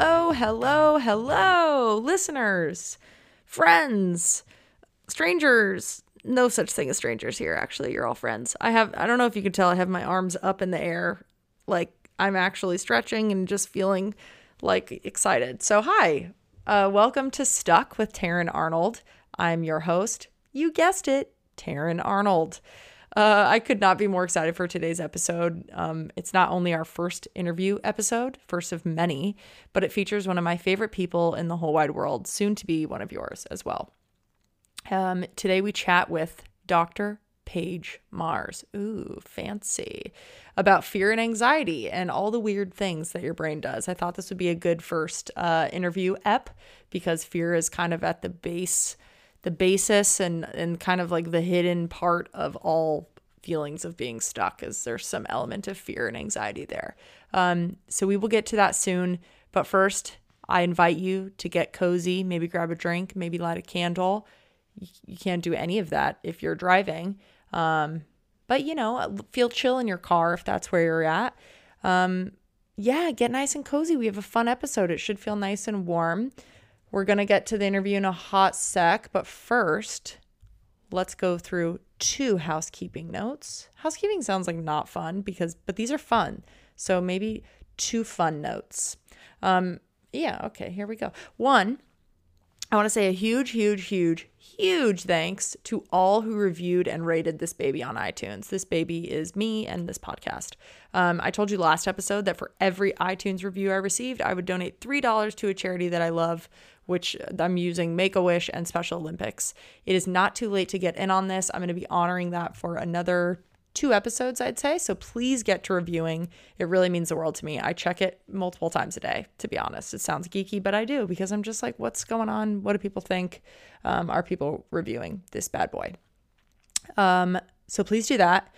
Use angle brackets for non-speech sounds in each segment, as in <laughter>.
Hello, hello, hello, listeners, friends, strangers. No such thing as strangers here, actually. You're all friends. I have, I don't know if you can tell, I have my arms up in the air. Like I'm actually stretching and just feeling like excited. So, hi, uh, welcome to Stuck with Taryn Arnold. I'm your host. You guessed it, Taryn Arnold. Uh, I could not be more excited for today's episode. Um, it's not only our first interview episode, first of many, but it features one of my favorite people in the whole wide world, soon to be one of yours as well. Um, today we chat with Dr. Paige Mars. Ooh, fancy. About fear and anxiety and all the weird things that your brain does. I thought this would be a good first uh, interview ep because fear is kind of at the base the basis and and kind of like the hidden part of all feelings of being stuck is there's some element of fear and anxiety there. Um, so we will get to that soon. But first i invite you to get cozy maybe grab a drink maybe light a candle. You, you can't do any of that if you're driving. Um, but you know feel chill in your car if that's where you're at. Um, yeah get nice and cozy. We have a fun episode. It should feel nice and warm. We're going to get to the interview in a hot sec, but first, let's go through two housekeeping notes. Housekeeping sounds like not fun because, but these are fun. So maybe two fun notes. Um, yeah, okay, here we go. One, I want to say a huge, huge, huge, huge thanks to all who reviewed and rated this baby on iTunes. This baby is me and this podcast. Um, I told you last episode that for every iTunes review I received, I would donate $3 to a charity that I love, which I'm using Make a Wish and Special Olympics. It is not too late to get in on this. I'm going to be honoring that for another two episodes, I'd say. So please get to reviewing. It really means the world to me. I check it multiple times a day, to be honest. It sounds geeky, but I do because I'm just like, what's going on? What do people think? Um, are people reviewing this bad boy? Um, so please do that.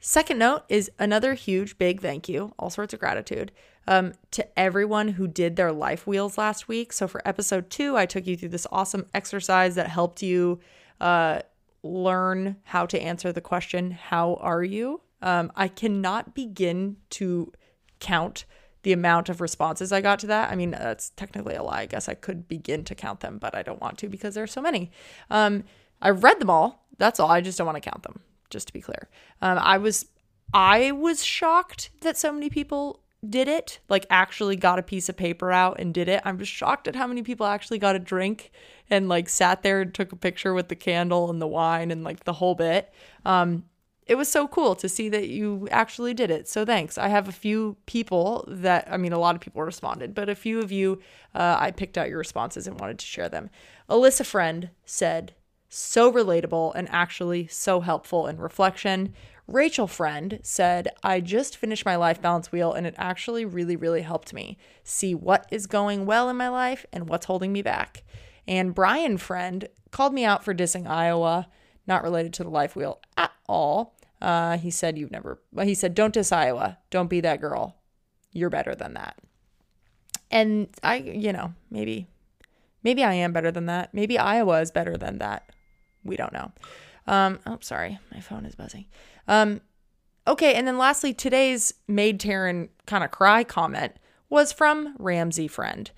Second note is another huge, big thank you, all sorts of gratitude um, to everyone who did their life wheels last week. So for episode two, I took you through this awesome exercise that helped you uh, learn how to answer the question, How are you? Um, I cannot begin to count the amount of responses I got to that. I mean, that's technically a lie. I guess I could begin to count them, but I don't want to because there are so many. Um, I've read them all. That's all. I just don't want to count them, just to be clear. Um, I was I was shocked that so many people did it, like actually got a piece of paper out and did it. I'm just shocked at how many people actually got a drink and like sat there and took a picture with the candle and the wine and like the whole bit. Um, it was so cool to see that you actually did it. So thanks. I have a few people that, I mean, a lot of people responded, but a few of you, uh, I picked out your responses and wanted to share them. Alyssa Friend said, so relatable and actually so helpful in reflection. Rachel Friend said, I just finished my life balance wheel and it actually really, really helped me see what is going well in my life and what's holding me back. And Brian Friend called me out for dissing Iowa, not related to the life wheel at all. Uh, he said, You've never, he said, Don't diss Iowa. Don't be that girl. You're better than that. And I, you know, maybe, maybe I am better than that. Maybe Iowa is better than that. We don't know. Um, oh, sorry. My phone is buzzing. Um, okay. And then lastly, today's made Taryn kind of cry comment was from Ramsey Friend.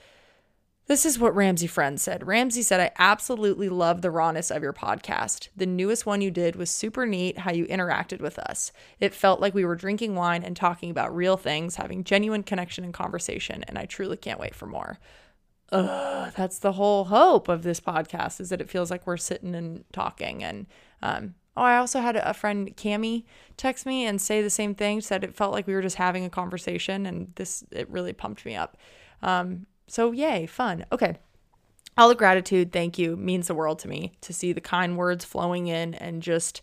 This is what Ramsey Friend said. Ramsey said, I absolutely love the rawness of your podcast. The newest one you did was super neat how you interacted with us. It felt like we were drinking wine and talking about real things, having genuine connection and conversation, and I truly can't wait for more. Ugh, that's the whole hope of this podcast is that it feels like we're sitting and talking. And um, oh, I also had a friend, Cami, text me and say the same thing. Said it felt like we were just having a conversation, and this it really pumped me up. Um, so, yay, fun. Okay. All the gratitude, thank you, means the world to me to see the kind words flowing in and just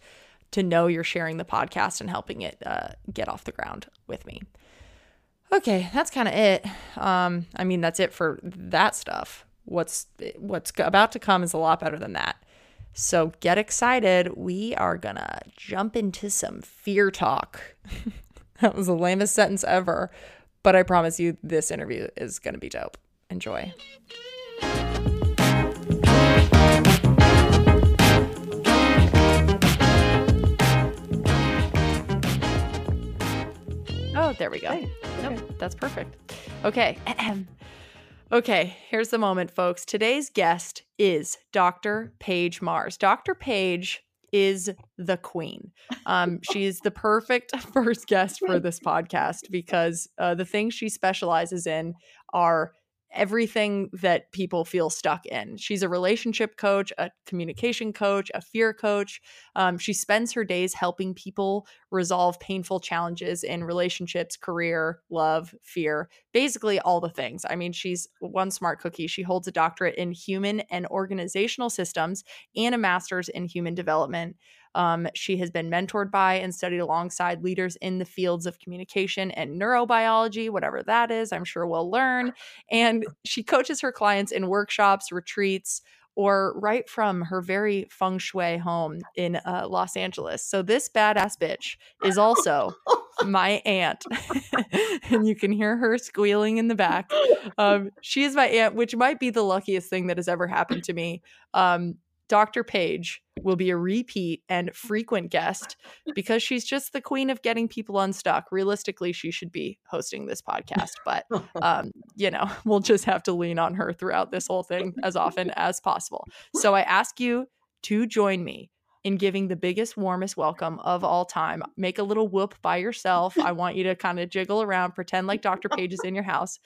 to know you're sharing the podcast and helping it uh, get off the ground with me. Okay, that's kind of it. Um, I mean, that's it for that stuff. What's what's about to come is a lot better than that. So get excited. We are gonna jump into some fear talk. <laughs> that was the lamest sentence ever, but I promise you, this interview is gonna be dope. Enjoy. Oh, there we go. Nope, that's perfect. Okay. <clears throat> Okay, here's the moment, folks. Today's guest is Dr. Paige Mars. Dr. Paige is the queen. Um, <laughs> she's the perfect <laughs> first guest for this podcast because uh, the things she specializes in are everything that people feel stuck in. She's a relationship coach, a communication coach, a fear coach. Um, she spends her days helping people resolve painful challenges in relationships, career, love, fear, basically all the things. I mean, she's one smart cookie. She holds a doctorate in human and organizational systems and a master's in human development. Um, she has been mentored by and studied alongside leaders in the fields of communication and neurobiology, whatever that is. I'm sure we'll learn. And she coaches her clients in workshops, retreats, or right from her very feng shui home in uh, Los Angeles. So this badass bitch is also my aunt, <laughs> and you can hear her squealing in the back. Um, she is my aunt, which might be the luckiest thing that has ever happened to me. Um, Dr. Paige will be a repeat and frequent guest because she's just the queen of getting people unstuck. Realistically, she should be hosting this podcast, but <laughs> um, you know, <laughs> we'll just have to lean on her throughout this whole thing as often as possible. So I ask you to join me in giving the biggest, warmest welcome of all time. Make a little whoop by yourself. I want you to kind of jiggle around, pretend like Dr. Paige is in your house.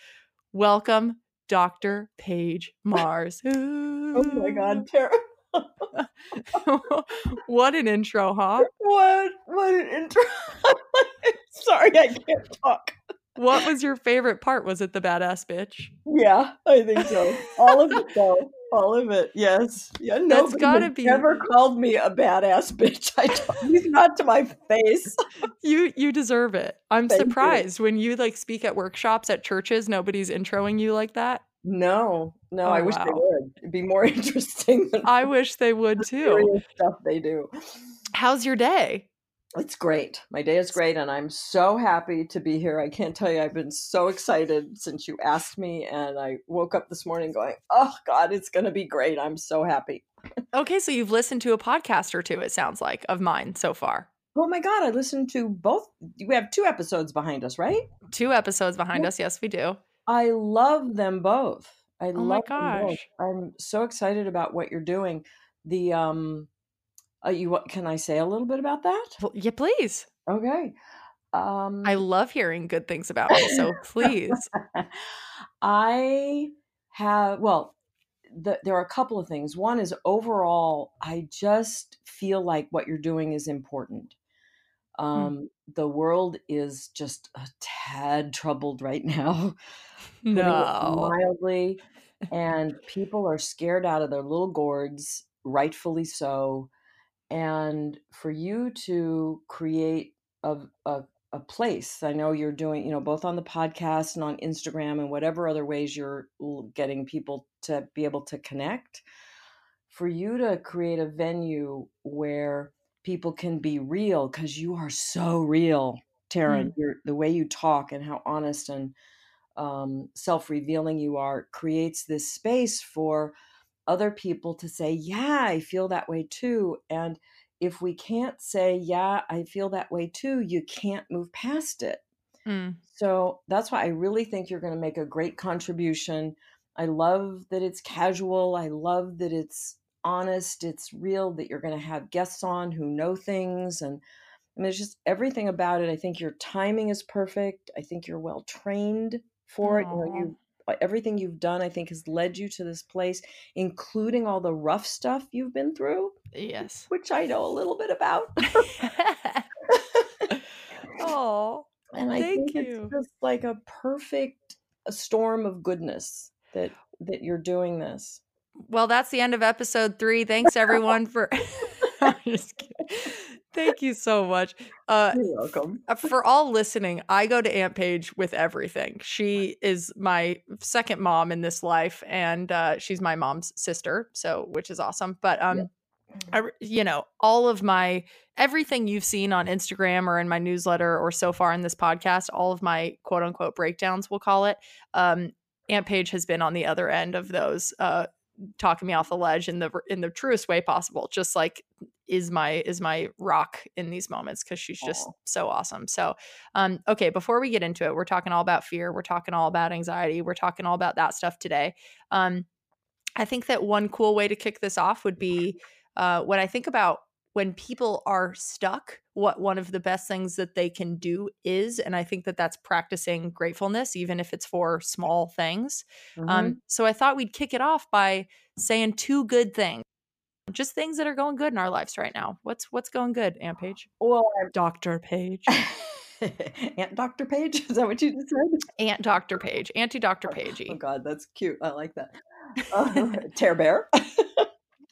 Welcome, Dr. Paige Mars. Oh my God, Tara. <laughs> what an intro, huh? What what an intro. <laughs> Sorry, I can't talk. What was your favorite part? Was it the badass bitch? Yeah, I think so. All of it <laughs> though. All of it. Yes. Yeah, no, That's gotta be never called me a badass bitch. I he's not to my face. You you deserve it. I'm Thank you. surprised when you like speak at workshops at churches, nobody's introing you like that. No, no, Oh, I wish they would. It'd be more <laughs> interesting than I wish they <laughs> would the too. stuff they do. How's your day? It's great. My day is great, and I'm so happy to be here. I can't tell you, I've been so excited since you asked me, and I woke up this morning going, "Oh God, it's going to be great." I'm so happy. Okay, so you've listened to a podcast or two, it sounds like, of mine so far. Oh my God, I listened to both. We have two episodes behind us, right? Two episodes behind us. Yes, we do. I love them both. I Oh my love both. gosh. I'm so excited about what you're doing. The um, uh, you what? Can I say a little bit about that? Yeah, please. Okay. Um, I love hearing good things about me, so please. <laughs> I have, well, the, there are a couple of things. One is overall, I just feel like what you're doing is important. Um, The world is just a tad troubled right <laughs> now, <laughs> No. mildly, <laughs> and people are scared out of their little gourds, rightfully so. And for you to create a, a a place. I know you're doing, you know, both on the podcast and on Instagram and whatever other ways you're getting people to be able to connect. For you to create a venue where people can be real, because you are so real, Taryn. You're, the way you talk and how honest and um, self revealing you are creates this space for other people to say, Yeah, I feel that way too. And if we can't say, Yeah, I feel that way too, you can't move past it. Mm. So that's why I really think you're going to make a great contribution. I love that it's casual. I love that it's honest, it's real, that you're going to have guests on who know things. And I mean, there's just everything about it. I think your timing is perfect. I think you're well trained for it. You know, you uh, everything you've done, I think, has led you to this place, including all the rough stuff you've been through, Yes. which I know a little bit about. <laughs> oh, <laughs> and I think you. it's just like a perfect storm of goodness that that you're doing this. Well, that's the end of episode three. Thanks <laughs> everyone for. <laughs> I'm just kidding. Thank you so much. Uh, You're welcome. uh, for all listening, I go to Aunt Paige with everything. She is my second mom in this life, and uh, she's my mom's sister, so which is awesome. But um, I, you know, all of my everything you've seen on Instagram or in my newsletter or so far in this podcast, all of my quote unquote breakdowns, we'll call it. Um, Aunt Paige has been on the other end of those, uh, talking me off the ledge in the in the truest way possible. Just like is my is my rock in these moments because she's just Aw. so awesome. So, um, okay, before we get into it, we're talking all about fear. We're talking all about anxiety. We're talking all about that stuff today. Um, I think that one cool way to kick this off would be uh, when I think about when people are stuck, what one of the best things that they can do is, and I think that that's practicing gratefulness, even if it's for small things. Mhm. Um, so I thought we'd kick it off by saying two good things, just things that are going good in our lives right now. What's what's going good, Aunt Paige? well, <laughs> <laughs> Doctor Paige, Aunt Dr. Paige, is that what you just said? Aunt Doctor Paige. Auntie Doctor Pagey. Oh God, that's cute. I like that. <laughs> Uh, Tear Bear.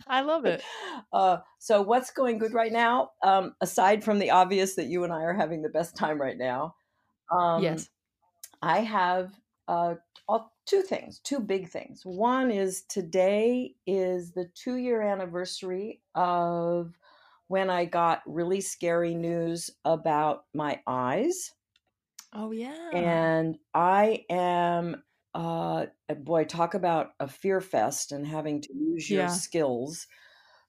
I love it. <laughs> Uh, so what's going good right now? Um, aside from the obvious that you and I are having the best time right now, um, yes. I have uh, two things, two big things. One is today is the two year anniversary of when I got really scary news about my eyes. Oh yeah. And I am, uh, boy, talk about a fear fest and having to use your Yeah. skills.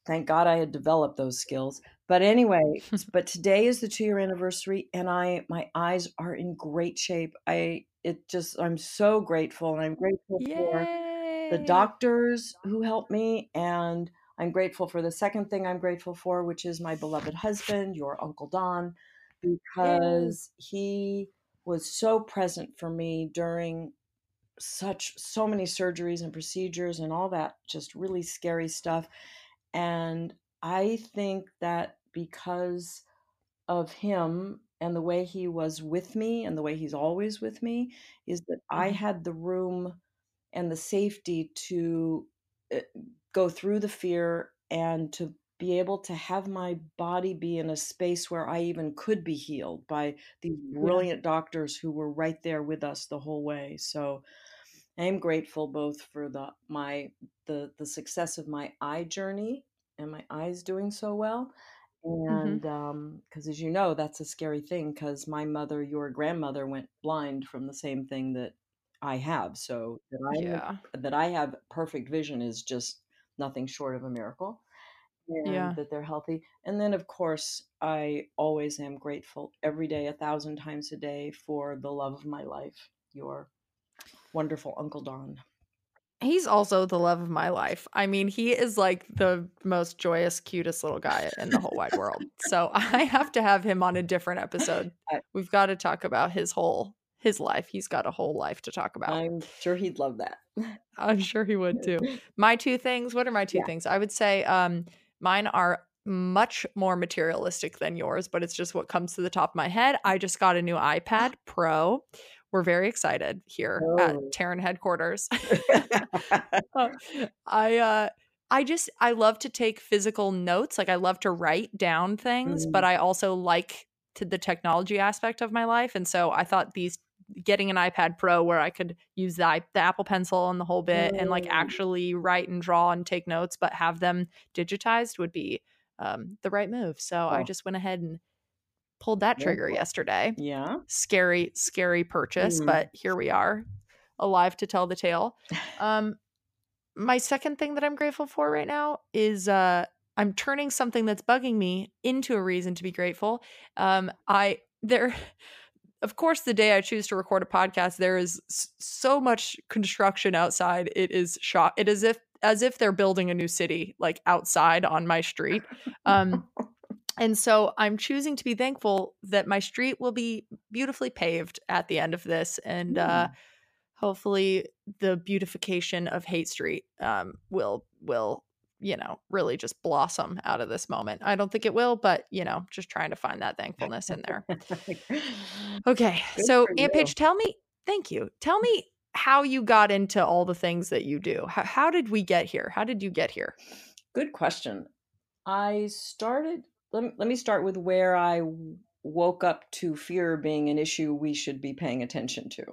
Thank God I had developed those skills. But anyway, <laughs> but today is the two year anniversary, and I my eyes are in great shape. I it just I'm so grateful, and I'm grateful for Yay. the doctors who helped me, and I'm grateful for the second thing I'm grateful for, which is my beloved husband, your Uncle Don, because he was so present for me during such so many surgeries and procedures and all that just really scary stuff and i think that because of him and the way he was with me and the way he's always with me is that i Mhm. had the room and the safety to uh, go through the fear and to be able to have my body be in a space where I even could be healed by these brilliant doctors who were right there with us the whole way. So I am grateful both for the my the the success of my eye journey and my eyes doing so well. Mm-hmm. And um, because, as you know, that's a scary thing because my mother, your grandmother, went blind from the same thing that I have. So that I Yeah. that I have perfect vision is just nothing short of a miracle. And Yeah. that they're healthy. And then, of course, I always am grateful every day, a thousand times a day, for the love of my life, your wonderful Uncle Don. He's also the love of my life. I mean, he is like the most joyous, cutest little guy in the whole wide world. So I have to have him on a different episode. <laughs> We've got to talk about his whole his life. He's got a whole life to talk about. I'm sure he'd love that. <laughs> I'm sure he would too. My two things. What are my two Yeah. things? I would say um mine are much more materialistic than yours, but it's just what comes to the top of my head. I just got a new iPad Pro. We're very excited here at Oh. Taryn headquarters. <laughs> <laughs> Uh, I uh I just I love to take physical notes. Like I love to write down things, Mm. but I also like to the technology aspect of my life. And so I thought these getting an iPad Pro where I could use the, the Apple Pencil and the whole bit and like Mm. actually write and draw and take notes, but have them digitized would be um, the right move. So I Oh. just went ahead and pulled that trigger yesterday. Yeah. scary scary purchase Mm. but here we are alive to tell the tale. Um my second thing that i'm grateful for right now is uh i'm turning something that's bugging me into a reason to be grateful. Um i there <laughs> of course the day i choose to record a podcast there is so much construction outside. It is shock it is if as if they're building a new city like outside on my <laughs> street. Um and so I'm choosing to be thankful that my street will be beautifully paved at the end of this. And uh, Mm. hopefully the beautification of Haight Street um, will will, you know, really just blossom out of this moment. I don't think it will, but you know, just trying to find that thankfulness in there. <laughs> Okay. Good so Aunt you. Paige, tell me, thank you. Tell me how you got into all the things that you do. How, how did we get here? How did you get here? Good question. I started, let me, let me start with where I woke up to fear being an issue we should be paying attention to.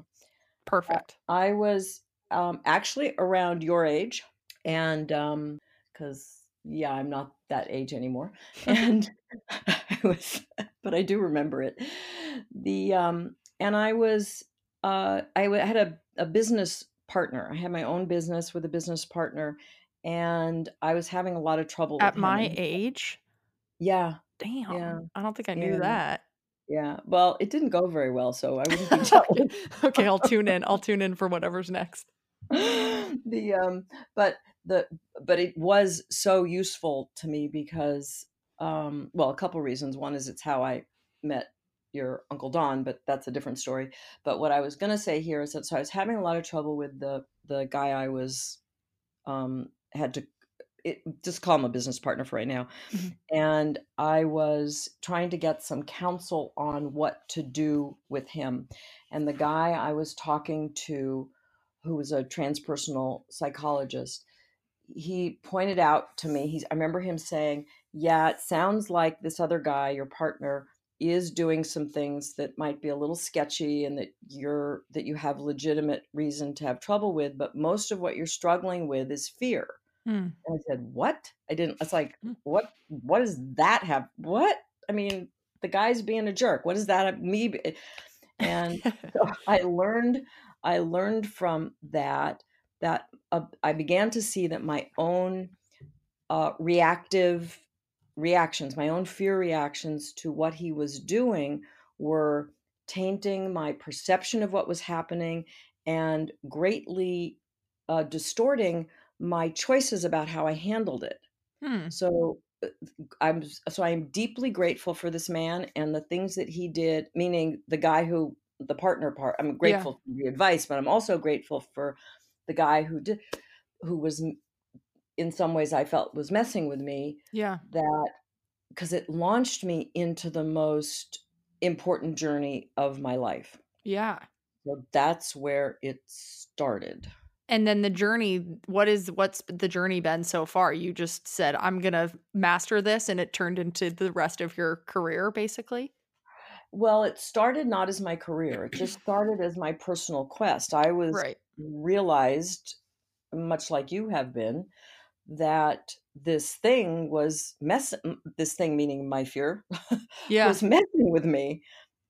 Perfect. I was um, actually around your age, and because yeah, I'm not that age anymore, <laughs> and <laughs> I was, but I do remember it. The um, and I was uh, I w- had a, a business partner. I had my own business with a business partner, and I was having a lot of trouble At my him. age, Yeah. Yeah. Damn, I don't think I knew Yeah. that. Yeah. Well, it didn't go very well, so I wouldn't be <laughs> Okay. jealous. Okay, I'll tune in. I'll tune in for whatever's next. <laughs> The, um but the but it was so useful to me because, um well, a couple reasons. One is it's how I met your Uncle Don, but that's a different story. But what I was gonna say here is that so I was having a lot of trouble with the the guy I was, um had to it just call him a business partner for right now. Mhm. And I was trying to get some counsel on what to do with him. And the guy I was talking to, who was a transpersonal psychologist, he pointed out to me, he's I remember him saying, "Yeah, it sounds like this other guy, your partner, is doing some things that might be a little sketchy and that you're that you have legitimate reason to have trouble with, but most of what you're struggling with is fear." Mm. And I said, "What?" I didn't it's like, Mm. "What what does that have what?" I mean, the guy's being a jerk. What does that me be and <laughs> so I learned I learned from that that, uh, I began to see that my own, uh, reactive reactions, my own fear reactions to what he was doing were tainting my perception of what was happening and greatly, uh, distorting my choices about how I handled it. Hmm. So, uh, I'm so I'm deeply grateful for this man and the things that he did, meaning the guy who the partner part. I'm Yeah. grateful for the advice, but I'm also grateful for the guy who did who was in some ways I felt was messing with me Yeah. That because it launched me into the most important journey of my life. Yeah. So that's where it started. And then the journey, what is what's the journey been so far? You just said, "I'm gonna master this," and it turned into the rest of your career, basically? Well, it started not as my career, it just started as my personal quest. I was Right. realized, much like you have been, that this thing was mess this thing meaning my fear, <laughs> Yeah. was messing with me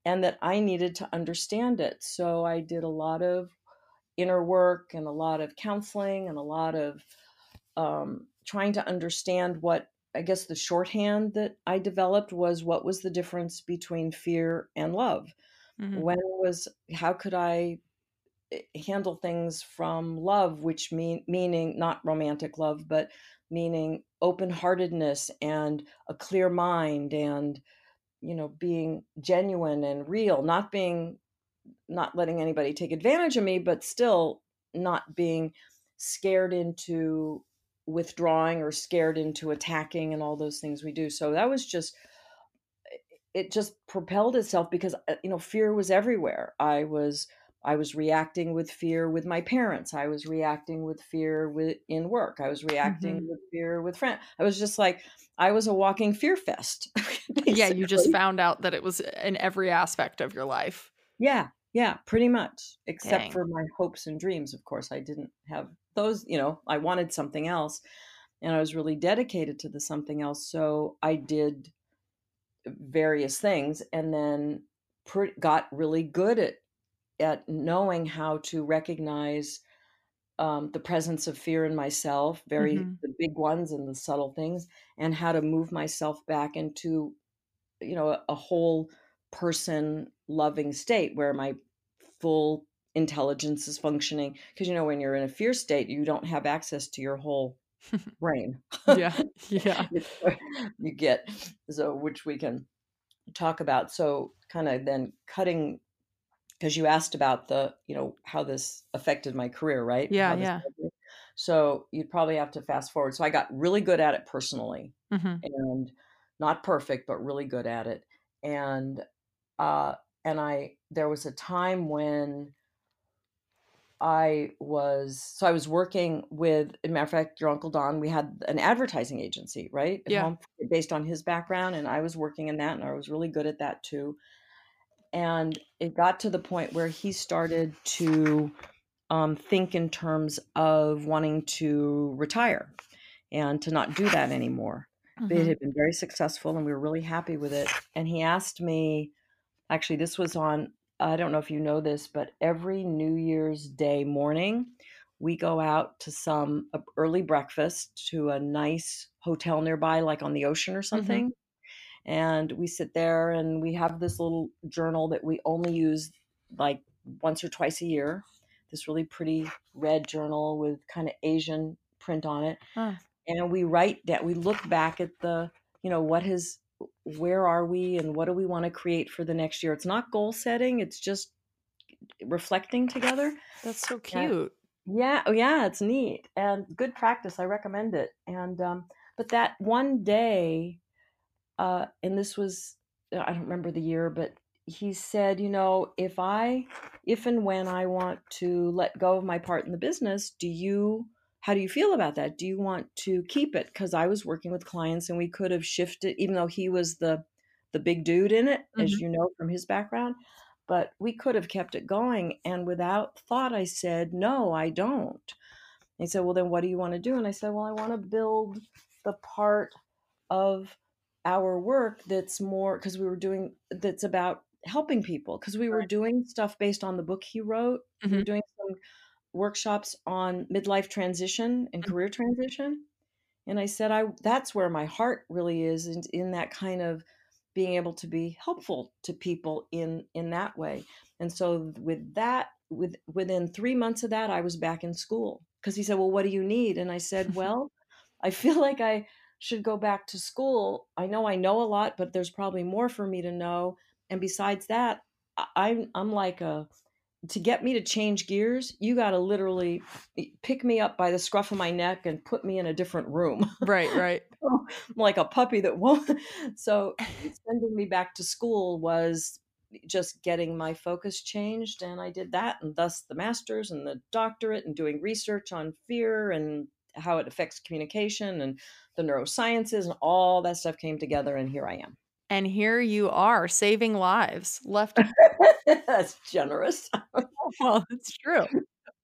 and that I needed to understand it. So I did a lot of inner work and a lot of counseling and a lot of, um, trying to understand what I guess the shorthand that I developed was what was the difference between fear and love? Mhm. When was how could I, eh, handle things from love, which mean meaning not romantic love, but meaning open-heartedness and a clear mind and, you know, being genuine and real, not being not letting anybody take advantage of me, but still not being scared into withdrawing or scared into attacking and all those things we do. So that was just it just propelled itself because, uh, you know, fear was everywhere. I was I was reacting with fear with my parents. I was reacting with fear with in work. I was reacting Mhm. with fear with friend I was just like I was a walking fear fest, <laughs> Yeah, you just found out that it was in every aspect of your life. Yeah, yeah, pretty much, except Dang. for my hopes and dreams, of course, I didn't have those, you know, I wanted something else, and I was really dedicated to the something else, so I did various things and then pre got really good at at knowing how to recognize, um, the presence of fear in myself, very Mhm. the big ones and the subtle things, and how to move myself back into, you know, a a whole person loving state where my full intelligence is functioning because you know, when you're in a fear state, you don't have access to your whole <laughs> brain. Yeah, <laughs> yeah. You get so which we can talk about. So, kinda then cutting because you asked about the, you know, how this affected my career, right? Yeah, yeah. so, you'd probably have to fast forward. So, I got really good at it personally, Mhm. and not perfect, but really good at it, and, uh, and I there was a time when I was so I was working with a matter of fact, your Uncle Don, we had an advertising agency, right, at Yeah. home, based on his background, and I was working in that, and I was really good at that too. And it got to the point where he started to, um, think in terms of wanting to retire and to not do that anymore. But it had been very successful, and we were really happy with it, and he asked me actually, this was on I don't know if you know this, but every New Year's Day morning, we go out to some, uh, early breakfast to a nice hotel nearby, like on the ocean or Mhm. something, And we sit there and we have this little journal that we only use like once or twice a year. This really pretty red journal with kind of Asian print on it. Huh. And we write that we look back at the, you know, what has where are we and what do we want to create for the next year? It's not goal setting, it's just reflecting together. That's so And cute. yeah, oh yeah, it's neat and good practice. I recommend it. And um, but that one day, uh, and this was I don't remember the year, but he said, you know, if I, if and when I want to let go of my part in the business, do you? How do you feel about that? Do you want to keep it? Because I was working with clients and we could have shifted, even though he was the the big dude in it, as Mhm. you know from his background but we could have kept it going. And without thought, I said, No, I don't. He said, Well, then what do you want to do? And I said, Well, I want to build the part of our work that's more because we were doing that's about helping people because we were Right. doing stuff based on the book he wrote. We were Mhm. doing some workshops on midlife transition and Mhm. career transition. And I said, I that's where my heart really is in, in that kind of being able to be helpful to people in in that way. And so with that, with within three months of that, I was back in school because he said, "Well, what do you need?" And I said, <laughs> "Well, I feel <laughs> like I should go back to school. I know I know a lot, but there's probably more for me to know. And besides that, I- I'm I'm like a to get me to change gears, you got to literally pick me up by the scruff of my neck and put me in a different room. <laughs> Right, right. <laughs> Like a puppy that won't. <laughs> So sending me back to school was just getting my focus changed. And I did that, and thus the master's and the doctorate, and doing research on fear and how it affects communication and the neurosciences, and all that stuff came together. And here I am. And here you are saving lives left. <laughs> That's generous. <laughs> well, it's true.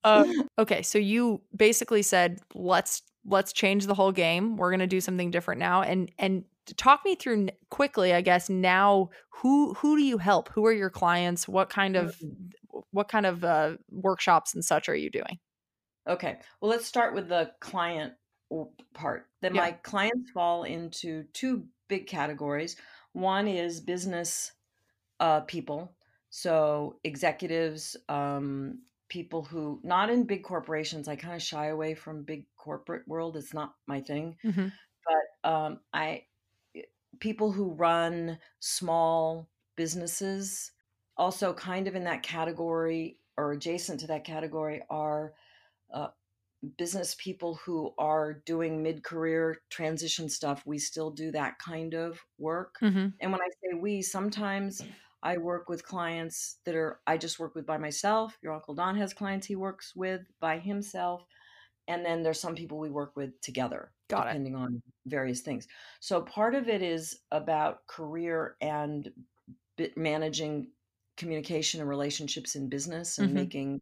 Uh, <laughs> okay, so you basically said let's let's change the whole game. We're gonna do something different now, and and talk me through quickly. I guess now who who do you help? Who are your clients? What kind of what kind of uh, workshops and such are you doing? Okay. Well, let's start with the client part. Then Yeah. my clients fall into two big categories. One is business uh, people, so executives, um, people who not in big corporations. I kind of shy away from big corporate world. It's not my thing. Mm-hmm. But um, I people who run small businesses, also kind of in that category or adjacent to that category, are uh, business people who are doing mid-career transition stuff we still do that kind of work Mm-hmm. and when i say we sometimes i work with clients that are i just work with by myself your uncle don has clients he works with by himself and then there's some people we work with together Got it. depending on various things so part of it is about career and managing communication and relationships in business and Mhm. making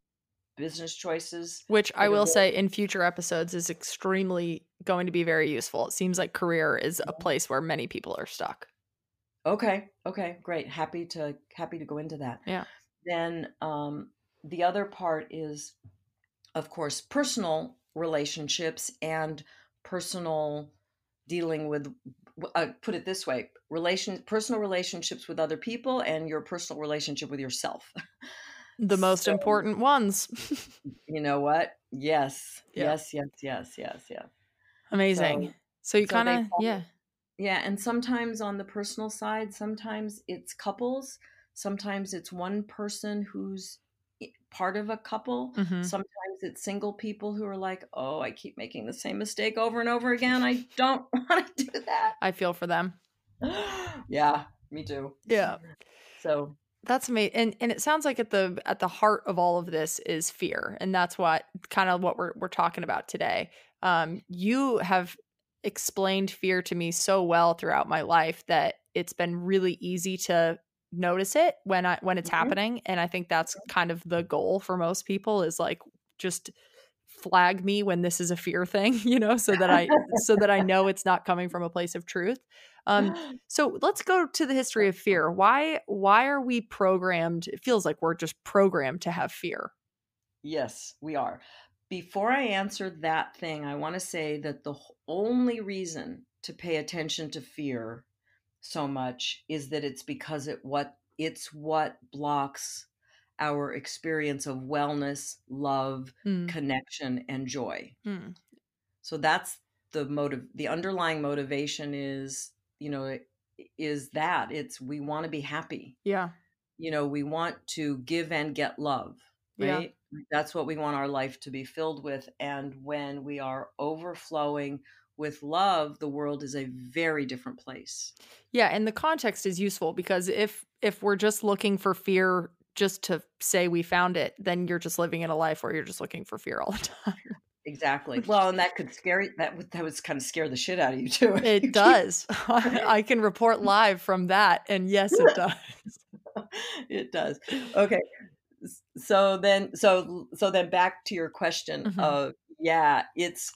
business choices Which I will say in future episodes is extremely going to be very useful. It seems like career is a place where many people are stuck. Okay. Okay. Great. Happy to happy to go into that. Yeah. Then um, the other part is, of course, personal relationships and personal dealing with. Uh, put it this way: relation, personal relationships with other people, and your personal relationship with yourself. <laughs> The most So- important ones. <laughs> You know what? Yes. Yeah. Yes. Yes. Yes. Yes. Yes. Amazing. So, you so kind of yeah. Yeah, and sometimes on the personal side, sometimes it's couples, sometimes it's one person who's part of a couple. Mhm. Sometimes it's single people who are like, "Oh, I keep making the same mistake over and over again. I don't <laughs> want to do that." I feel for them. <gasps> yeah, me too. Yeah. So, That's amazing. And and it sounds like at the at the heart of all of this is fear. And that's what kind of what we're we're talking about today. Um you have explained fear to me so well throughout my life that it's been really easy to notice it when I when it's Mhm. happening. And I think that's kind of the goal for most people is like just flag me when this is a fear thing, <laughs> you know, so that I so that I know it's not coming from a place of truth. Um <gasps> so let's go to the history of fear. Why why are we programmed? It feels like we're just programmed to have fear. yes, we are. Before I answer that thing, I want to say that the only reason to pay attention to fear so much is that it's because it what it's what blocks our experience of wellness, love, Mm, connection, and joy. mm. So that's the motive. The underlying motivation is, you know, is that it's we want to be happy. Yeah. You know, we want to give and get love, Yeah. right? That's what we want our life to be filled with. And when we are overflowing with love, the world is a very different place. Yeah, and the context is useful because if if we're just looking for fear just to say we found it, then you're just living in a life where you're just looking for fear all the <laughs> time. Exactly. Well, and that could scare you- that would that would kind of scare the shit out of you too. It does. <laughs> I can report <laughs> live from that and yes it <laughs> does. it does. Okay. So then so so then back to your question Mhm. of yeah, it's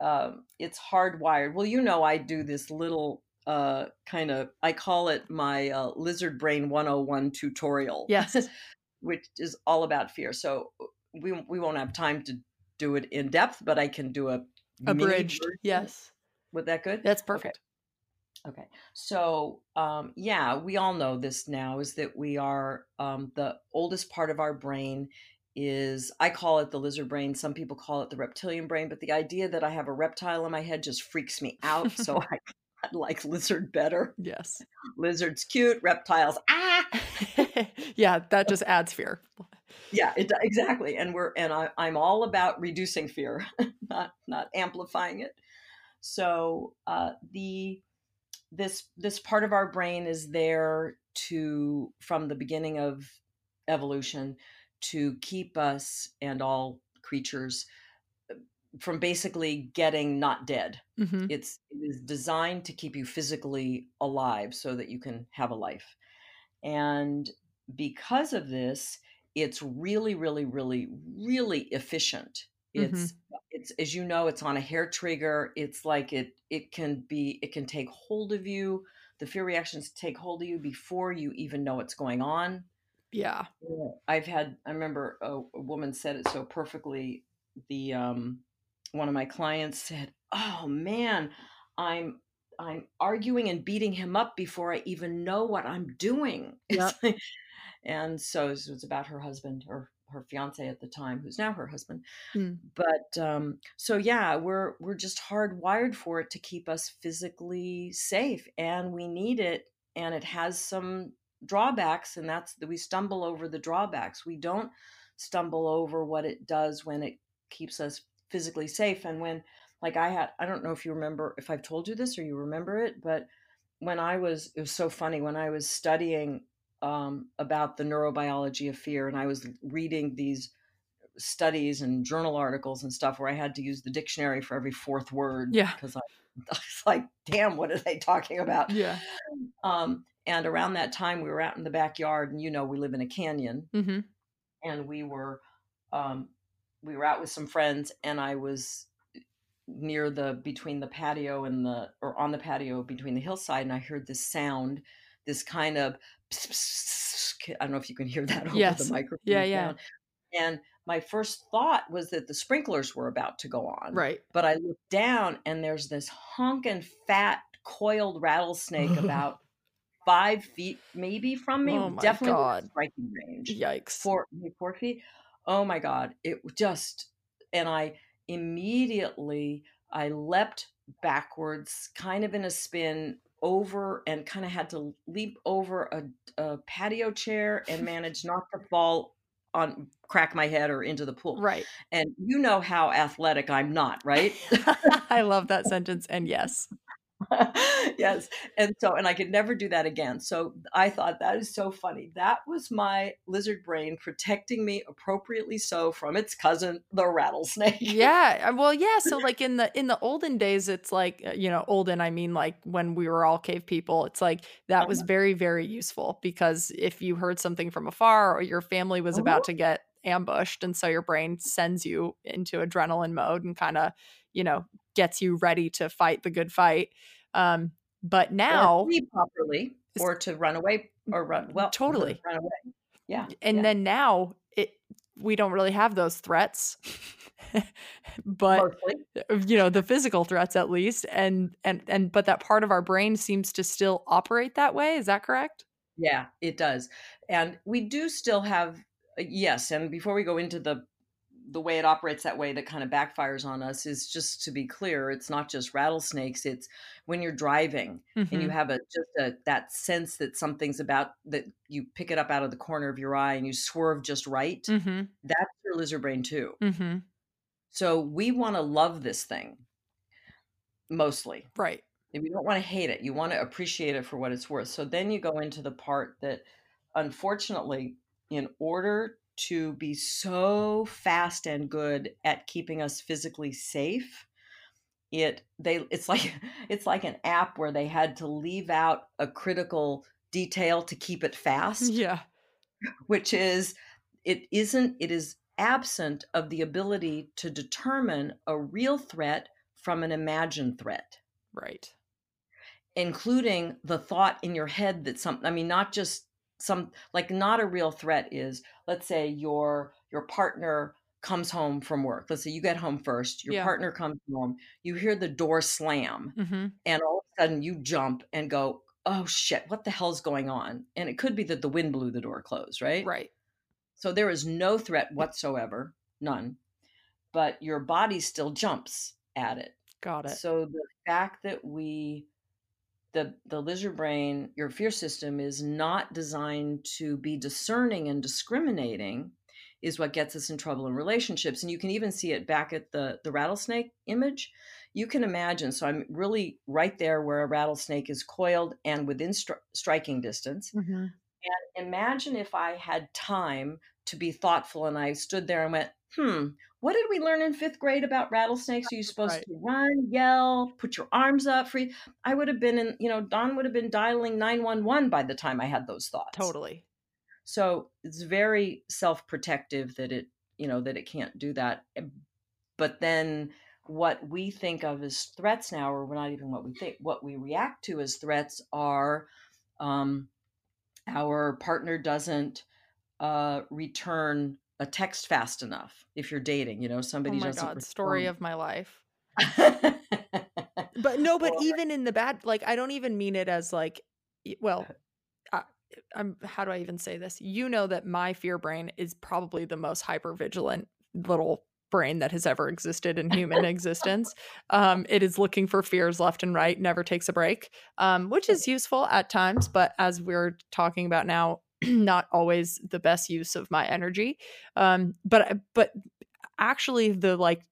um it's hardwired. Well, you know I do this little uh kind of I call it my uh, lizard brain 101 tutorial. Yes. which is all about fear. So uh, we we won't have time to do it in depth, but I can do a Abridged. Yes. Would that good? That's perfect. Okay. So, um, yeah, we all know this now is that we are um, the oldest part of our brain is, I call it the lizard brain. Some people call it the reptilian brain, but the idea that I have a reptile in my head just freaks me out. so <laughs> I, I like lizard better. Yes. Lizard's cute, reptiles, ah! <laughs> yeah, that just adds fear. Yeah, it, exactly. And we're, and I, I'm all about reducing fear, <laughs> not, not amplifying it. So, uh, the, this this part of our brain is there to from the beginning of evolution to keep us and all creatures uh, from basically getting not dead hmm it's it is designed to keep you physically alive so that you can have a life and because of this it's really really really really efficient it's it's as you know it's on a hair trigger it's like it it can be it can take hold of you the fear reactions take hold of you before you even know what's going on Yeah. I've had I remember a, a woman said it so perfectly. The um one of my clients said, "Oh man, I'm I'm arguing and beating him up before I even know what I'm doing." <laughs> Yep. And so it was about her husband or her fiance at the time, who's now her husband. Mm. But um so yeah, we're we're just hardwired for it to keep us physically safe and we need it and it has some drawbacks and that's that we stumble over the drawbacks we don't stumble over what it does when it keeps us physically safe and when like i had i don't know if you remember if i've told you this or you remember it but when i was it was so funny when i was studying um, about the neurobiology of fear and i was reading these studies and journal articles and stuff where i had to use the dictionary for every fourth word Yeah. because I, <laughs> I was like damn what are they talking about Yeah. um, and around that time, we were out in the backyard, and you know, we live in a canyon, hmm and we were um, we were out with some friends, and I was near the between the patio and the or on the patio between the hillside, and I heard this sound, this kind of I don't know if you can hear <laughs> that over Yes. the microphone. Yeah, yeah. sound. And my first thought was that the sprinklers were about to go on. Right. But I looked down and there's this honking fat coiled rattlesnake <laughs> about five feet maybe from me. Oh my Definitely God. striking range. Yikes. Four four feet. Oh my God. It just and I immediately I leapt backwards, kind of in a spin over and kind of had to leap over a, a patio chair and <laughs> manage not to fall on crack my head or into the pool. Right. And you know how athletic I'm not, right? <laughs> I love that <laughs> sentence. And yes. <laughs> yes. And so, and I could never do that again. So I thought that is so funny. That was my lizard brain protecting me appropriately so from its cousin, the rattlesnake. <laughs> yeah uh, well yeah so like in the in the olden days it's like uh, you know olden i mean like when we were all cave people it's like that was very very useful because if you heard something from afar or your family was about to get ambushed and so your brain sends you into adrenaline mode and kind of you know gets you ready to fight the good fight um but Or now sleep properly or to run away or run, well, Totally. run away. Yeah. and yeah. then now it we don't really have those threats <laughs> but Mostly. you know the physical threats at least and and and but that part of our brain seems to still operate that way is that correct Yeah, it does. And we do still have uh, yes, and before we go into the the way it operates that way that kind of backfires on us is just to be clear, it's not just rattlesnakes, it's when you're driving and you Mhm. have a just a that sense that something's about that you pick it up out of the corner of your eye and you swerve just right. Mhm. That's your lizard brain too. Mhm. So we want to love this thing mostly. right If you don't want to hate it, you want to appreciate it for what it's worth. So then you go into the part that, unfortunately, in order to be so fast and good at keeping us physically safe, it they it's like <laughs> it's like an app where they had to leave out a critical detail to keep it <laughs> fast, yeah. which is it isn't it is absent of the ability to determine a real threat from an imagined threat. Right. Including the thought in your head that something i mean not just some like not a real threat is let's say your your partner comes home from work. Let's say you get home first your Yeah. partner comes home you hear the door slam Mhm. and all of a sudden you jump and go oh shit what the hell's going on? And it could be that the wind blew the door closed right? Right. So there is no threat whatsoever none but your body still jumps at it. Got it. So the fact that we the the lizard brain, your fear system is not designed to be discerning and discriminating is what gets us in trouble in relationships. And you can even see it back at the the rattlesnake image. You can imagine. So I'm really right there where a rattlesnake is coiled and within stri- striking distance. Mhm. Imagine if I had time to be thoughtful and I stood there and went, hmm, what did we learn in fifth grade about rattlesnakes? Are you supposed Right. to run, yell, put your arms up, free? I would have been in, you know, Don would have been dialing 911 by the time I had those thoughts. totally So it's very self protective that it, you know, that it can't do that. But then what we think of as threats now, or we're not even what we think, what we react to as threats are um, our partner doesn't uh, return a text fast enough if you're dating, you know, somebody oh my god story of my life. <laughs> But no but even in the bad like i don't even mean it as like well I, i'm how do i even say this? You know that my fear brain is probably the most hyper vigilant little brain that has ever existed in human existence. Um it is looking for fears left and right never takes a break um which is <laughs> useful at times but as we're talking about now <clears throat> not always the best use of my energy um but but actually the like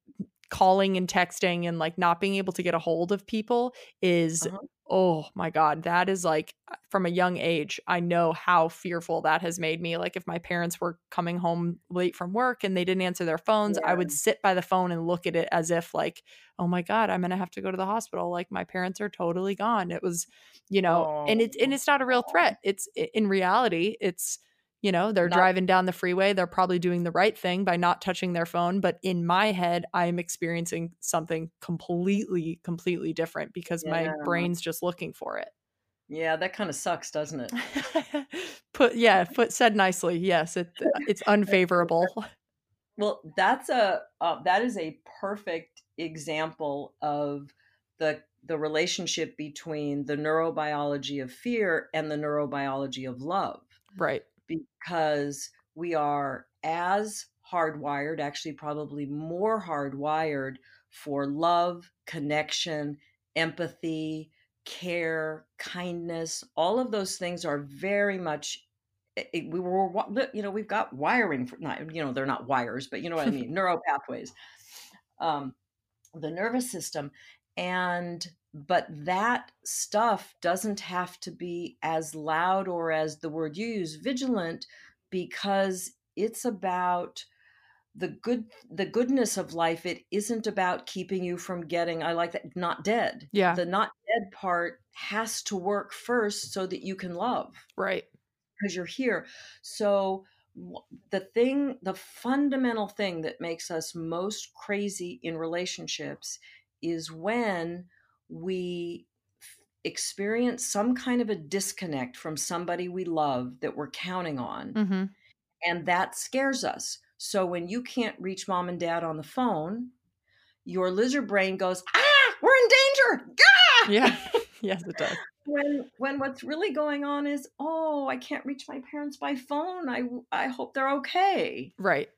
calling and texting and like not being able to get a hold of people is Uh-huh. oh my god that is like from a young age i know how fearful that has made me like if my parents were coming home late from work and they didn't answer their phones i would sit by the phone and look at it as if like oh my god i'm going to have to go to the hospital like my parents are totally gone. It was you know and it's and it's not a real threat it's in reality it's you know they're Not- driving down the freeway they're probably doing the right thing by not touching their phone but in my head i am experiencing something completely completely different because my brain's just looking for it. Yeah, that kind of sucks, doesn't it? <laughs> put yeah put said nicely yes it it's unfavorable. <laughs> Well, that's a uh, that is a perfect example of the the relationship between the neurobiology of fear and the neurobiology of love. Right because we are as hardwired, actually probably more hardwired for love, connection, empathy, care, kindness. All of those things are very much it- it- we were you know we've got wiring for not you know they're not wires but you know what i mean <laughs> neural pathways um the nervous system and but that stuff doesn't have to be as loud or as the word you use vigilant because it's about the good the goodness of life. It isn't about keeping you from getting i like that not dead. Yeah. The not dead part has to work first so that you can love. Right. Because you're here. So the thing, the fundamental thing that makes us most crazy in relationships is when we experience some kind of a disconnect from somebody we love that we're counting on, hmm and that scares us. So when you can't reach mom and dad on the phone, your lizard brain goes, "Ah, we're in danger!" Ah! Yeah. <laughs> yes, it does. <laughs> When when what's really going on is, "Oh, I can't reach my parents by phone. I I hope they're okay." Right.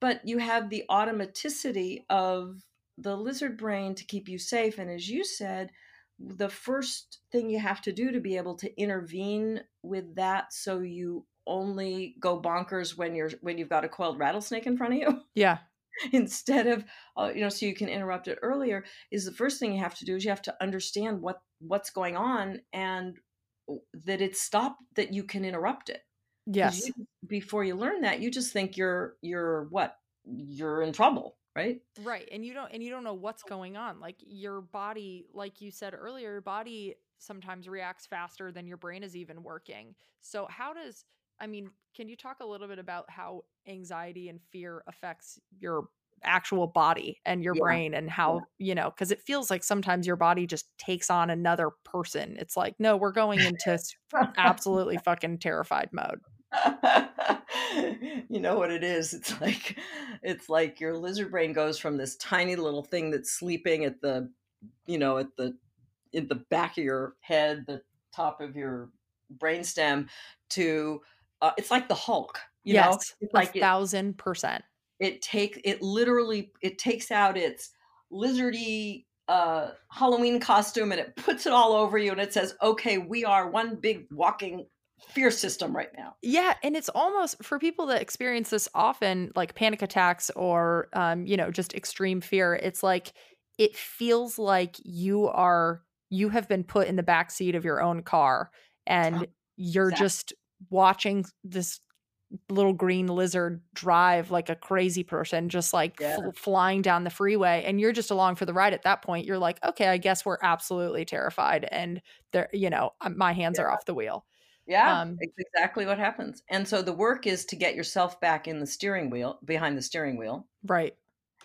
But you have the automaticity of the lizard brain to keep you safe and as you said, the first thing you have to do to be able to intervene with that so you only go bonkers when you're when you've got a coiled rattlesnake in front of you <laughs> Yeah. instead of uh, you know so you can interrupt it earlier is the first thing you have to do is you have to understand what what's going on and that it's stopped that you can interrupt it Yes. you, before you learn that you just think you're you're what you're in trouble right Right. And you don't and you don't know what's going on. Like your body, like you said earlier, your body sometimes reacts faster than your brain is even working. So how does I mean, can you talk a little bit about how anxiety and fear affects your actual body and your yeah brain and how, you know, cuz it feels like sometimes your body just takes on another person. It's like, no, we're going into <laughs> absolutely fucking terrified mode. <laughs> <laughs> you know what it is it's <laughs> like it's like your lizard brain goes from this tiny little thing that's sleeping at the you know at the in the back of your head the top of your brainstem to uh, it's like the hulk you know Yes, it's a like it, thousand percent. it take it literally it takes out its lizardy uh halloween costume and it puts it all over you and it says okay we are one big walking fear system right now Yeah, and it's almost for people that experience this often, like panic attacks or um, you know, just extreme fear. It's like it feels like you are you have been put in the back seat of your own car and you're Exactly. just watching this little green lizard drive like a crazy person just like Yeah. fl- flying down the freeway and you're just along for the ride at that point you're like okay i guess we're absolutely terrified and there you know uh, my hands are off the wheel Yeah, Um, it's exactly what happens. And so the work is to get yourself back in the steering wheel, behind the steering wheel. right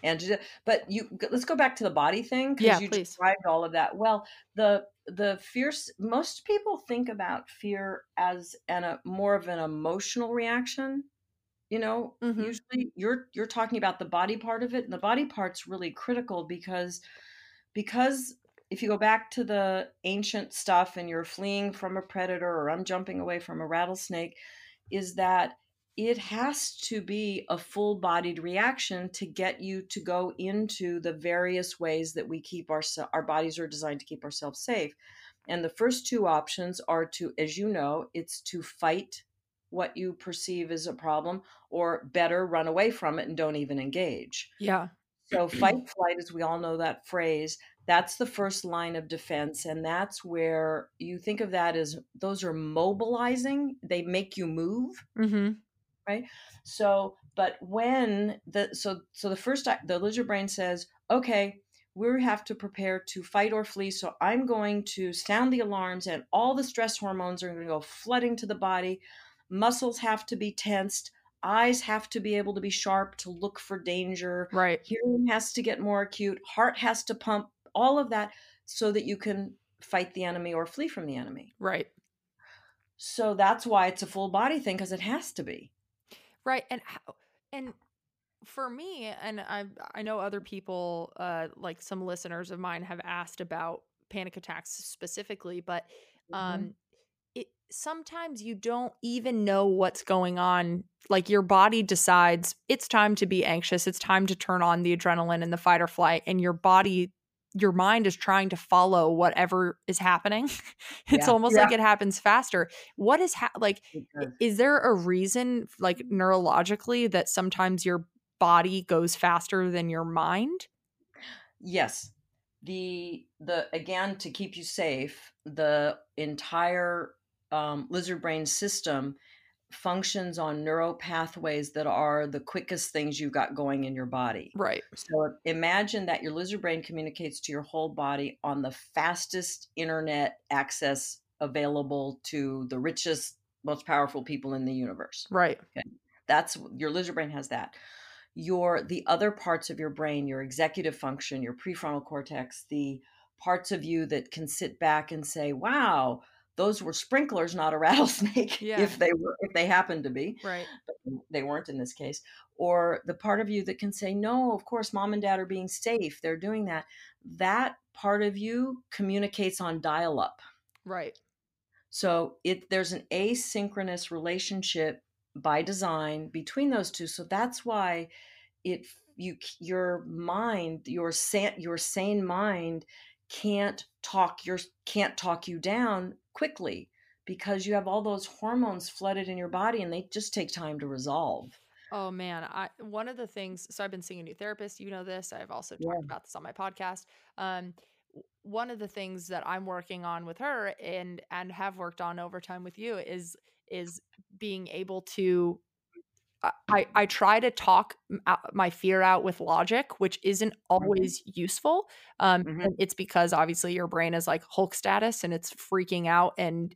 And but you let's go back to the body thing because Yeah, you please. described all of that. Well, the the fierce most people think about fear as an a more of an emotional reaction. You know, Mhm. usually you're you're talking about the body part of it, and the body part's really critical because because if you go back to the ancient stuff and you're fleeing from a predator or I'm jumping away from a rattlesnake, is that it has to be a full bodied reaction to get you to go into the various ways that we keep our, our bodies are designed to keep ourselves safe. And the first two options are to, as you know, it's to fight what you perceive as a problem or better run away from it and don't even engage. yeah So, fight flight, as we all know that phrase, that's the first line of defense. And that's where you think of that as those are mobilizing, they make you move. mm-hmm. So, but when the, so, so the first, the lizard brain says, okay, we have to prepare to fight or flee. So I'm going to sound the alarms and all the stress hormones are going to go flooding to the body. Muscles have to be tensed. Eyes have to be able to be sharp to look for danger. right Hearing has to get more acute. Heart has to pump. All of that so that you can fight the enemy or flee from the enemy. right So that's why it's a full body thing because it has to be. right and and for me and i i know other people uh like some listeners of mine have asked about panic attacks specifically but Mhm. um it sometimes you don't even know what's going on like your body decides it's time to be anxious it's time to turn on the adrenaline and the fight or flight and your body your mind is trying to follow whatever is happening <laughs> it's Yeah. almost Yeah. like it happens faster what is ha- like is there a reason like neurologically that sometimes your body goes faster than your mind Yes. The the again to keep you safe, the entire um, lizard brain system functions on neural pathways that are the quickest things you've got going in your body. right So imagine that your lizard brain communicates to your whole body on the fastest internet access available to the richest, most powerful people in the universe. right Okay. That's your lizard brain has that. Your the other parts of your brain, your executive function, your prefrontal cortex, the parts of you that can sit back and say, "Wow, those were sprinklers, not a <laughs> rattlesnake." Yeah. If they were, if they happened to be, right but they weren't in this case. or the part of you that can say, no, of course, mom and dad are being safe. They're doing that. That part of you communicates on dial up. Right. So it there's an asynchronous relationship by design between those two. So that's why it you your mind, your sane your sane mind can't talk your can't talk you down quickly because you have all those hormones flooded in your body and they just take time to resolve. Oh man, I one of the things so I've been seeing a new therapist, you know this. I've also Yeah. talked about this on my podcast. Um one of the things that I'm working on with her and and have worked on over time with you is is being able to I, I try to talk my fear out with logic, which isn't Mhm. always useful. Um, Mhm. it's because obviously your brain is like Hulk status and it's freaking out and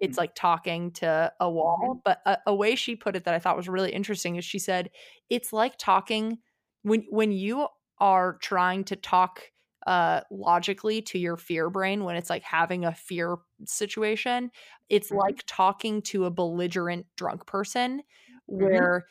it's like talking to a wall. But a, a way she put it that I thought was really interesting is she said it's like talking when when you are trying to talk uh logically to your fear brain when it's like having a fear situation it's Mhm. like talking to a belligerent drunk person Mhm. where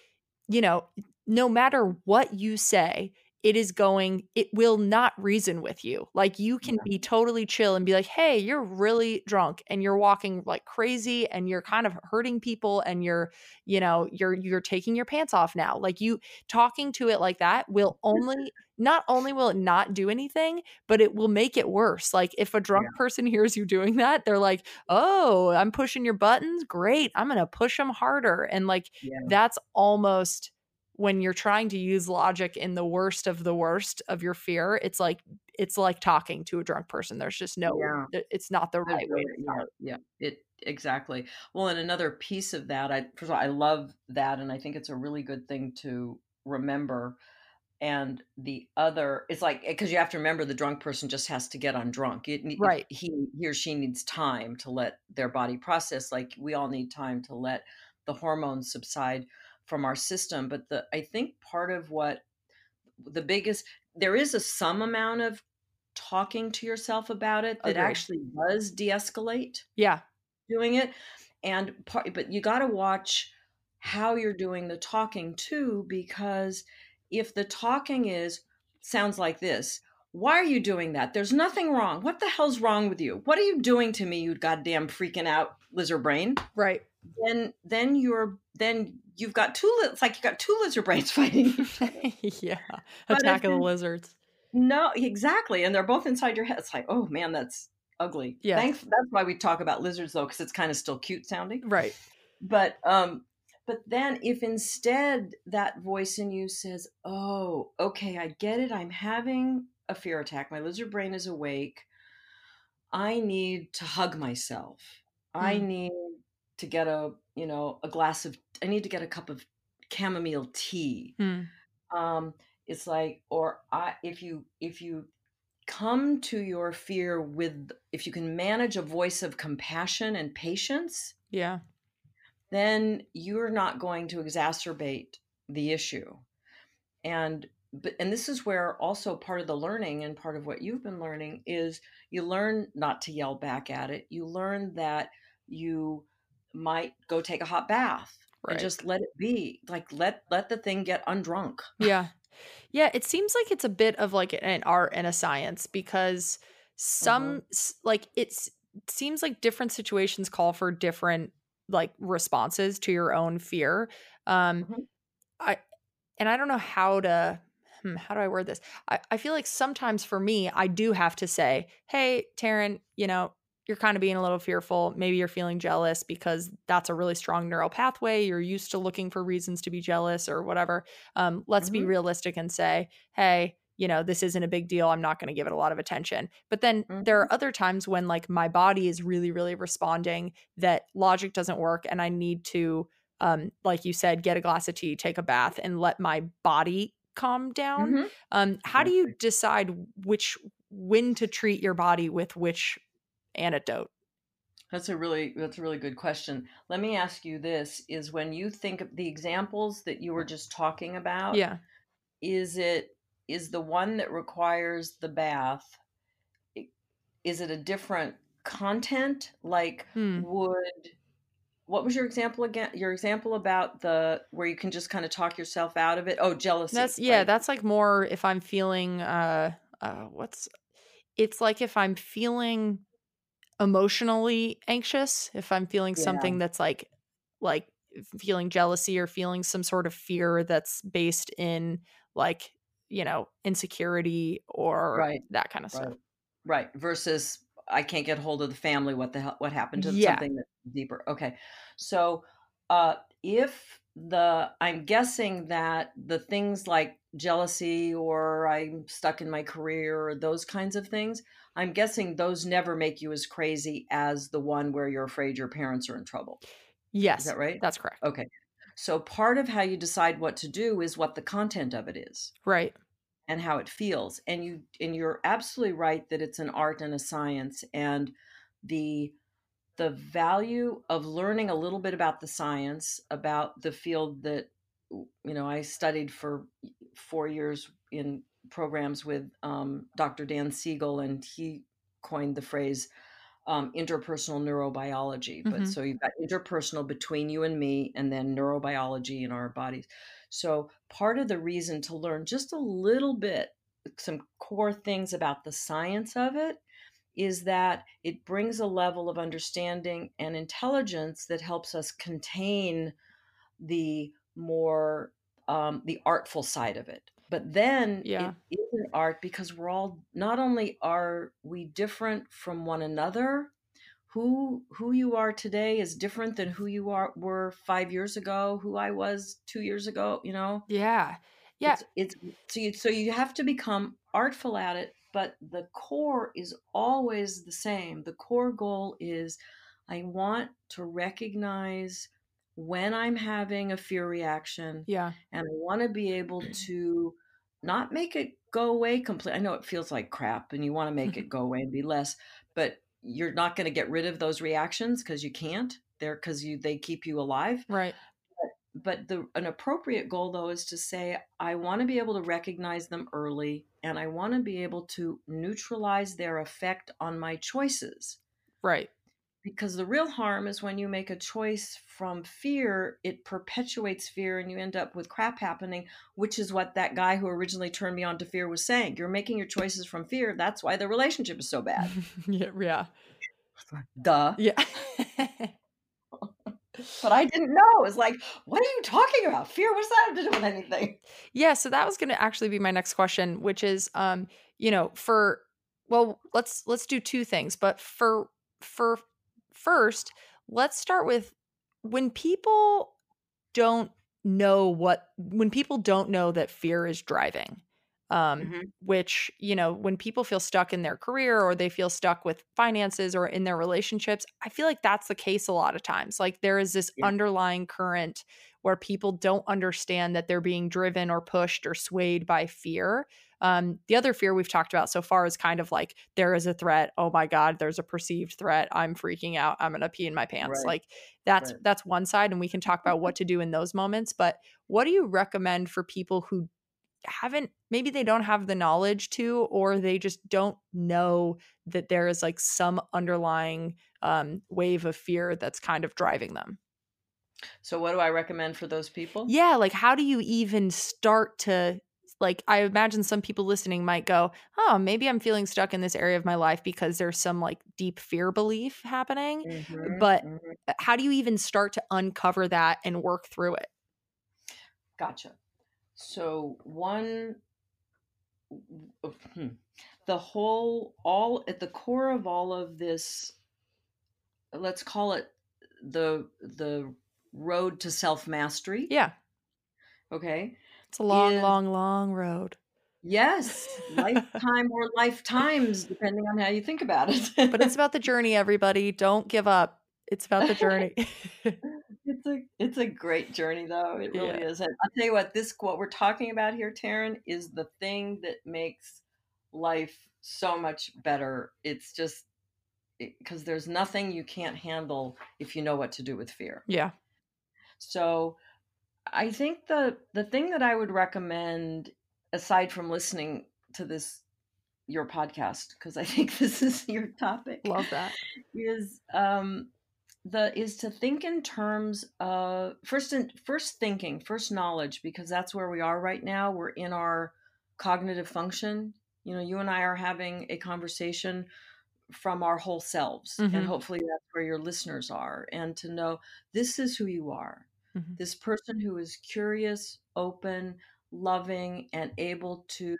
you know no matter what you say it is going it will not reason with you like you can Yeah. be totally chill and be like hey you're really drunk and you're walking like crazy and you're kind of hurting people and you're you know you're you're taking your pants off now like you talking to it like that will only not only will it not do anything but it will make it worse like if a drunk person <laughs> hears you doing that they're like oh i'm pushing your buttons great i'm gonna push them harder and like Yeah. that's almost when you're trying to use logic in the worst of the worst of your fear it's like it's like talking to a drunk person there's just no Yeah. it's not the right way to yeah, start yeah, it exactly. Well, and another piece of that, I first of all, I love that, and I think it's a really good thing to remember. And the other, it's like eh, because you have to remember the drunk person just has to get on drunk. It, Right. He he or she needs time to let their body process. Like we all need time to let the hormones subside from our system. But the I think part of what the biggest there is a some amount of talking to yourself about it that Agreed. actually does de-escalate yeah doing it and part but you got to watch how you're doing the talking too because if the talking is sounds like this why are you doing that there's nothing wrong what the hell's wrong with you what are you doing to me you goddamn freaking out lizard brain right then then you're then you've got two it's like you've got two lizard brains <laughs> fighting <laughs> yeah But attack of the lizards No, exactly. And they're both inside your head. It's like, oh man, that's ugly. Yeah. Thanks. That's why we talk about lizards though, because it's kind of still cute sounding. right But um, but then if instead that voice in you says, Oh, okay, I get it. I'm having a fear attack. My lizard brain is awake. I need to hug myself. I Mm. need to get a, you know, a glass of I need to get a cup of chamomile tea Hmm. um it's like or i if you if you come to your fear with if you can manage a voice of compassion and patience yeah then you're not going to exacerbate the issue. And but and this is where also part of the learning and part of what you've been learning is you learn not to yell back at it. You learn that you might go take a hot bath right. and just let it be. Like let let the thing get undrunk. Yeah. Yeah, it seems like it's a bit of like an art and a science because mm-hmm. some s like it's seems like different situations call for different like responses to your own fear. Um Mhm. I and I don't know how to hmm, how do I word this? I, I feel like sometimes for me, I do have to say, hey, Taryn, you know, you're kind of being a little fearful. Maybe you're feeling jealous because that's a really strong neural pathway. You're used to looking for reasons to be jealous or whatever. Um, let's be Mhm. realistic and say, hey, you know, this isn't a big deal. I'm not going to give it a lot of attention. But then there are other times when like my body is really, really responding that logic doesn't work and I need to, um, like you said, get a glass of tea, take a bath, and let my body calm down. Mhm. Um, how do you decide which when to treat your body with which antidote? That's a really that's a really good question. Let me ask you this is when you think of the examples that you were just talking about, Yeah. is it is the one that requires the bath is it a different content like Hmm. would what was your example again? Your example about the where you can just kind of talk yourself out of it. Oh, jealousy. That's yeah, right? that's like more if I'm feeling uh uh what's it's like if I'm feeling emotionally anxious, if I'm feeling Yeah. something that's like like feeling jealousy or feeling some sort of fear that's based in like, you know, insecurity or Right. that kind of stuff. Right. Right. Versus I can't get hold of the family. What the hell? What happened to Yeah. something that's deeper? Okay. So, uh, if the I'm guessing that the things like jealousy or I'm stuck in my career or those kinds of things, I'm guessing those never make you as crazy as the one where you're afraid your parents are in trouble. Is Yes, that right? that's correct. Okay. So part of how you decide what to do is what the content of it is. Right. and how it feels. And you and you're absolutely right that it's an art and a science. And the the value of learning a little bit about the science about the field that you know i studied for four years in programs with um, dr dan siegel and he coined the phrase um, interpersonal neurobiology but Mhm. so you've got interpersonal between you and me and then neurobiology in our bodies so part of the reason to learn just a little bit some core things about the science of it is that it brings a level of understanding and intelligence that helps us contain the more um, the artful side of it but then Yeah. it is an art because we're all not only are we different from one another who who you are today is different than who you are were five years ago who i was two years ago you know Yeah. Yeah. it's, it's so you so you have to become artful at it but the core is always the same the core goal is i want to recognize when i'm having a fear reaction Yeah. and i want to be able <clears throat> to not make it go away completely i know it feels like crap and you want to make mm-hmm. it go away and be less but you're not going to get rid of those reactions because you can't they're because you they keep you alive Right. but the an appropriate goal though is to say i want to be able to recognize them early and i want to be able to neutralize their effect on my choices Right. Because the real harm is when you make a choice from fear it perpetuates fear and you end up with crap happening which is what that guy who originally turned me on to fear was saying you're making your choices from fear that's why the relationship is so bad <laughs> yeah. Yeah. duh Yeah. <laughs> <laughs> but i didn't know it's like what are you talking about fear what's that have to do with anything Yeah, so that was going to actually be my next question, which is um, you know, for well, let's let's do two things, but for for first, let's start with when people don't know what when people don't know that fear is driving. Um Mhm. which, you know, when people feel stuck in their career or they feel stuck with finances or in their relationships, I feel like that's the case a lot of times. Like there is this Yeah. underlying current where people don't understand that they're being driven or pushed or swayed by fear. Um, the other fear we've talked about so far is kind of like there is a threat. Oh my God, there's a perceived threat. I'm freaking out. I'm gonna pee in my pants. Right. Like that's Right. that's one side, and we can talk about what to do in those moments. But what do you recommend for people who haven't maybe they don't have the knowledge to or they just don't know that there is like some underlying um, wave of fear that's kind of driving them so what do i recommend for those people yeah like how do you even start to like i imagine some people listening might go oh maybe i'm feeling stuck in this area of my life because there's some like deep fear belief happening Mhm, but mhm. how do you even start to uncover that and work through it Gotcha. So one, hmm, the whole, all at the core of all of this, let's call it the the road to self mastery. yeah Okay. It's a long long long road. Yes, lifetime or lifetimes, depending on how you think about it. but it's about the <laughs> journey everybody. Don't give up. It's about the journey. <laughs> It's a it's a great journey though. It really Yeah. is. And i'll tell you what this what we're talking about here taryn is the thing that makes life so much better. It's just because there's nothing you can't handle if you know what to do with fear. Yeah. So i think the the thing that i would recommend aside from listening to this your podcast because i think <laughs> this is your topic love that. is um the is to think in terms of first in first thinking first knowledge because that's where we are right now. We're in our cognitive function. You know you and i are having a conversation from our whole selves Mhm. and hopefully that's where your listeners are and to know this is who you are Mhm. this person who is curious open loving and able to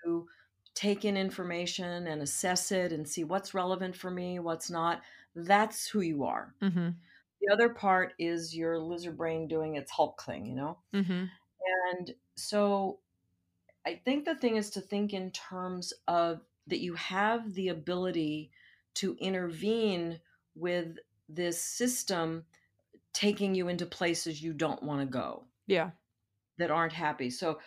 take in information and assess it and see what's relevant for me what's not that's who you are Mhm. the other part is your lizard brain doing its hulk thing you know Mhm. and so i think the thing is to think in terms of that you have the ability to intervene with this system taking you into places you don't want to go Yeah. that aren't happy so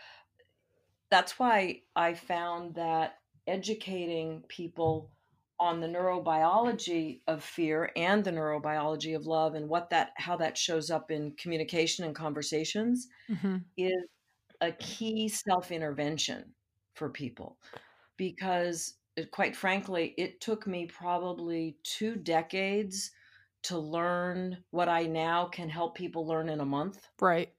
that's why i found that educating people on the neurobiology of fear and the neurobiology of love and what that how that shows up in communication and conversations Mhm. is a key self-intervention for people because uh, quite frankly it took me probably two decades to learn what i now can help people learn in a month Right.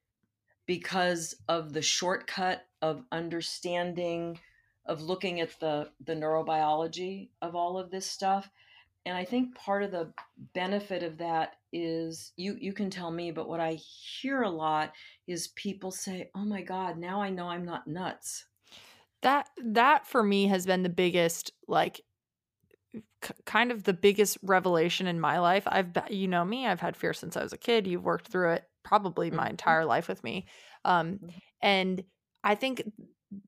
because of the shortcut of understanding of looking at the the neurobiology of all of this stuff and i think part of the benefit of that is you you can tell me but what i hear a lot is people say oh my god now i know i'm not nuts That that for me has been the biggest like k- kind of the biggest revelation in my life. I've you know me, I've had fear since I was a kid. You've worked through it probably my Mhm. entire life with me. Um Mhm. and I think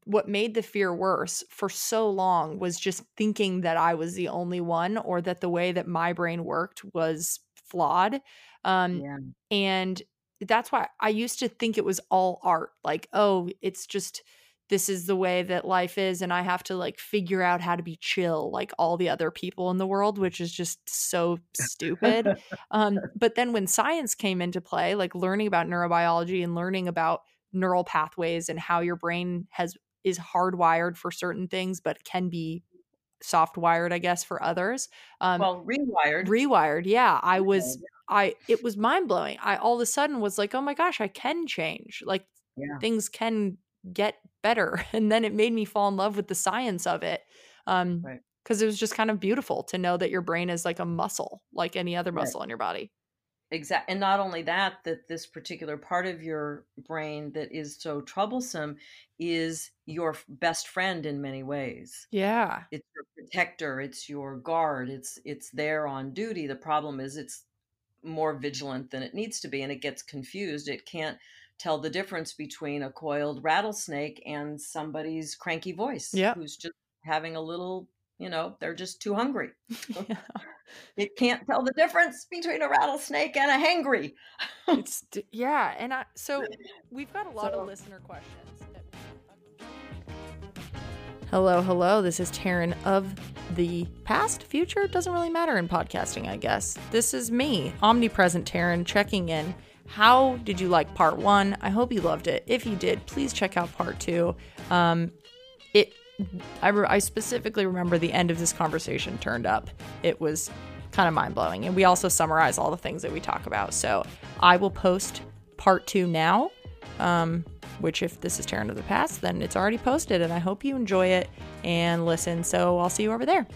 what made the fear worse for so long was just thinking that I was the only one or that the way that my brain worked was flawed. Um yeah and that's why I used to think it was all art. Like, oh, it's just this is the way that life is and I have to like figure out how to be chill like all the other people in the world, which is just so stupid. <laughs> um but then when science came into play, like learning about neurobiology and learning about neural pathways and how your brain has is hardwired for certain things but can be soft wired, I guess, for others. Um well rewired rewired yeah i was i it was mind blowing i all of a sudden was like oh my gosh i can change like yeah things can get better <laughs> and then it made me fall in love with the science of it um Right. because it was just kind of beautiful to know that your brain is like a muscle like any other Right. muscle in your body. Exact and not only that that this particular part of your brain that is so troublesome is your best friend in many ways. Yeah. It's your protector it's your guard it's it's there on duty. The problem is it's more vigilant than it needs to be and it gets confused. It can't tell the difference between a coiled rattlesnake and somebody's cranky voice Yep. who's just having a little you know they're just too hungry. <laughs> <laughs> Yeah. It can't tell the difference between a rattlesnake and a hangry. It's yeah and i so <laughs> we've got a lot So- of listener questions hello hello this is taryn of the past future doesn't really matter in podcasting i guess. This is me omnipresent taryn checking in how did you like part one? I hope you loved it. If you did please check out part two. Um it I, re- I specifically remember the end of this conversation turned up. It was kind of mind-blowing and we also summarize all the things that we talk about. So i will post part two now um, which if this is Taryn of the past then it's already posted and i hope you enjoy it and listen. So i'll see you over there